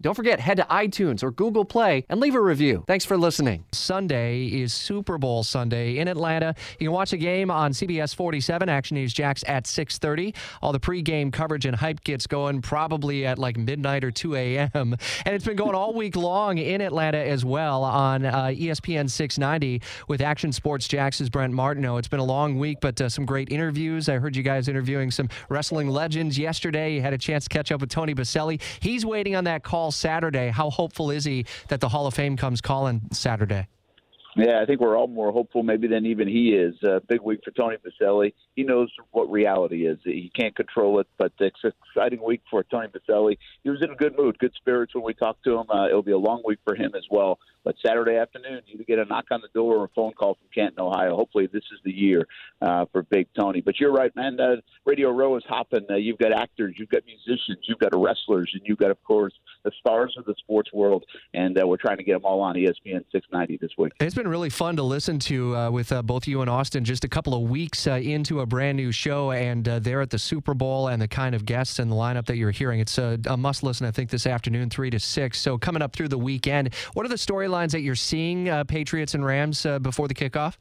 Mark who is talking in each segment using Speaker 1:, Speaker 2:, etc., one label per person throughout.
Speaker 1: Don't forget, head to iTunes or Google Play and leave a review. Thanks for listening. Sunday is Super Bowl Sunday in Atlanta. You can watch a game on CBS 47, Action News Jax at 6.30. All the pregame coverage and hype gets going probably at like midnight or 2 a.m. And it's been going all week long in Atlanta as well on uh, ESPN 690 with Action Sports Jax's Brent Martineau. It's been a long week, but uh, some great interviews. I heard you guys interviewing some wrestling legends yesterday. You had a chance to catch up with Tony Boselli. He's waiting on that call Saturday. How hopeful is he that the Hall of Fame comes calling Saturday?
Speaker 2: Yeah, I think we're all more hopeful maybe than even he is. Uh, big week for Tony Boselli. He knows what reality is. He can't control it, but it's an exciting week for Tony Boselli. He was in a good mood, good spirits when we talked to him. Uh, it'll be a long week for him as well. But Saturday afternoon, you get a knock on the door or a phone call from Canton, Ohio. Hopefully, this is the year uh, for Big Tony. But you're right, man. Uh, Radio Row is hopping. Uh, you've got actors, you've got musicians, you've got wrestlers, and you've got, of course, the the sports world. And uh, we're trying to get them all on ESPN 690 this week.
Speaker 1: It's been really fun to listen to uh, with uh, both you and Austin just a couple of weeks uh, into a brand new show, and uh, there at the Super Bowl and the kind of guests and the lineup that you're hearing. It's a, a must listen, I think, this afternoon, 3 to 6. So coming up through the weekend, what are the storylines that you're seeing, uh, Patriots and Rams, uh, before the kickoff?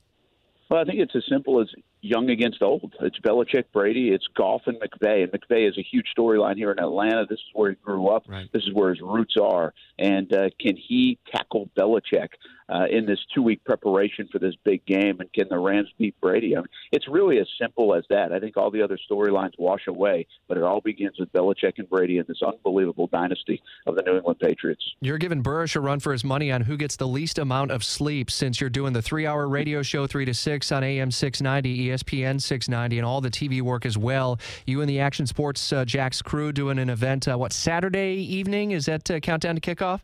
Speaker 2: Well, I think it's as simple as young against old. It's Belichick, Brady, it's Goff and McVay. And McVay is a huge storyline here in Atlanta. This is where he grew up.
Speaker 1: Right.
Speaker 2: This is where his roots are. And uh, can he tackle Belichick uh, in this two week preparation for this big game? And can the Rams beat Brady? I mean, it's really as simple as that. I think all the other storylines wash away, but it all begins with Belichick and Brady and this unbelievable dynasty of the New England Patriots.
Speaker 1: You're giving Burrish a run for his money on who gets the least amount of sleep since you're doing the three hour radio show, 3 to 6 on AM 690, ESPN 690, and all the TV work as well. You and the Action Sports uh, Jax crew doing an event, uh, what, Saturday evening? Is that uh, countdown to kickoff?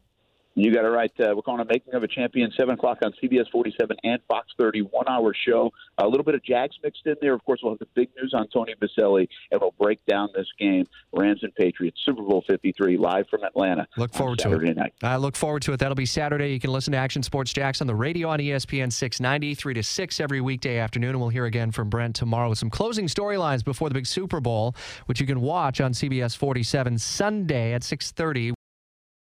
Speaker 2: You got it right. Uh, we're calling it Making of a Champion, 7 o'clock on CBS 47 and Fox 30, one hour show. A little bit of Jags mixed in there. Of course, we'll have the big news on Tony Boselli, and we'll break down this game, Rams and Patriots, Super Bowl 53, live from Atlanta.
Speaker 1: Look forward to it.
Speaker 2: night.
Speaker 1: I look forward to it. That'll be Saturday. You can listen to Action Sports Jax on the radio on ESPN 690, 3 to 6 every weekday afternoon. And we'll hear again from Brent tomorrow with some closing storylines before the big Super Bowl, which you can watch on CBS 47 Sunday at 630.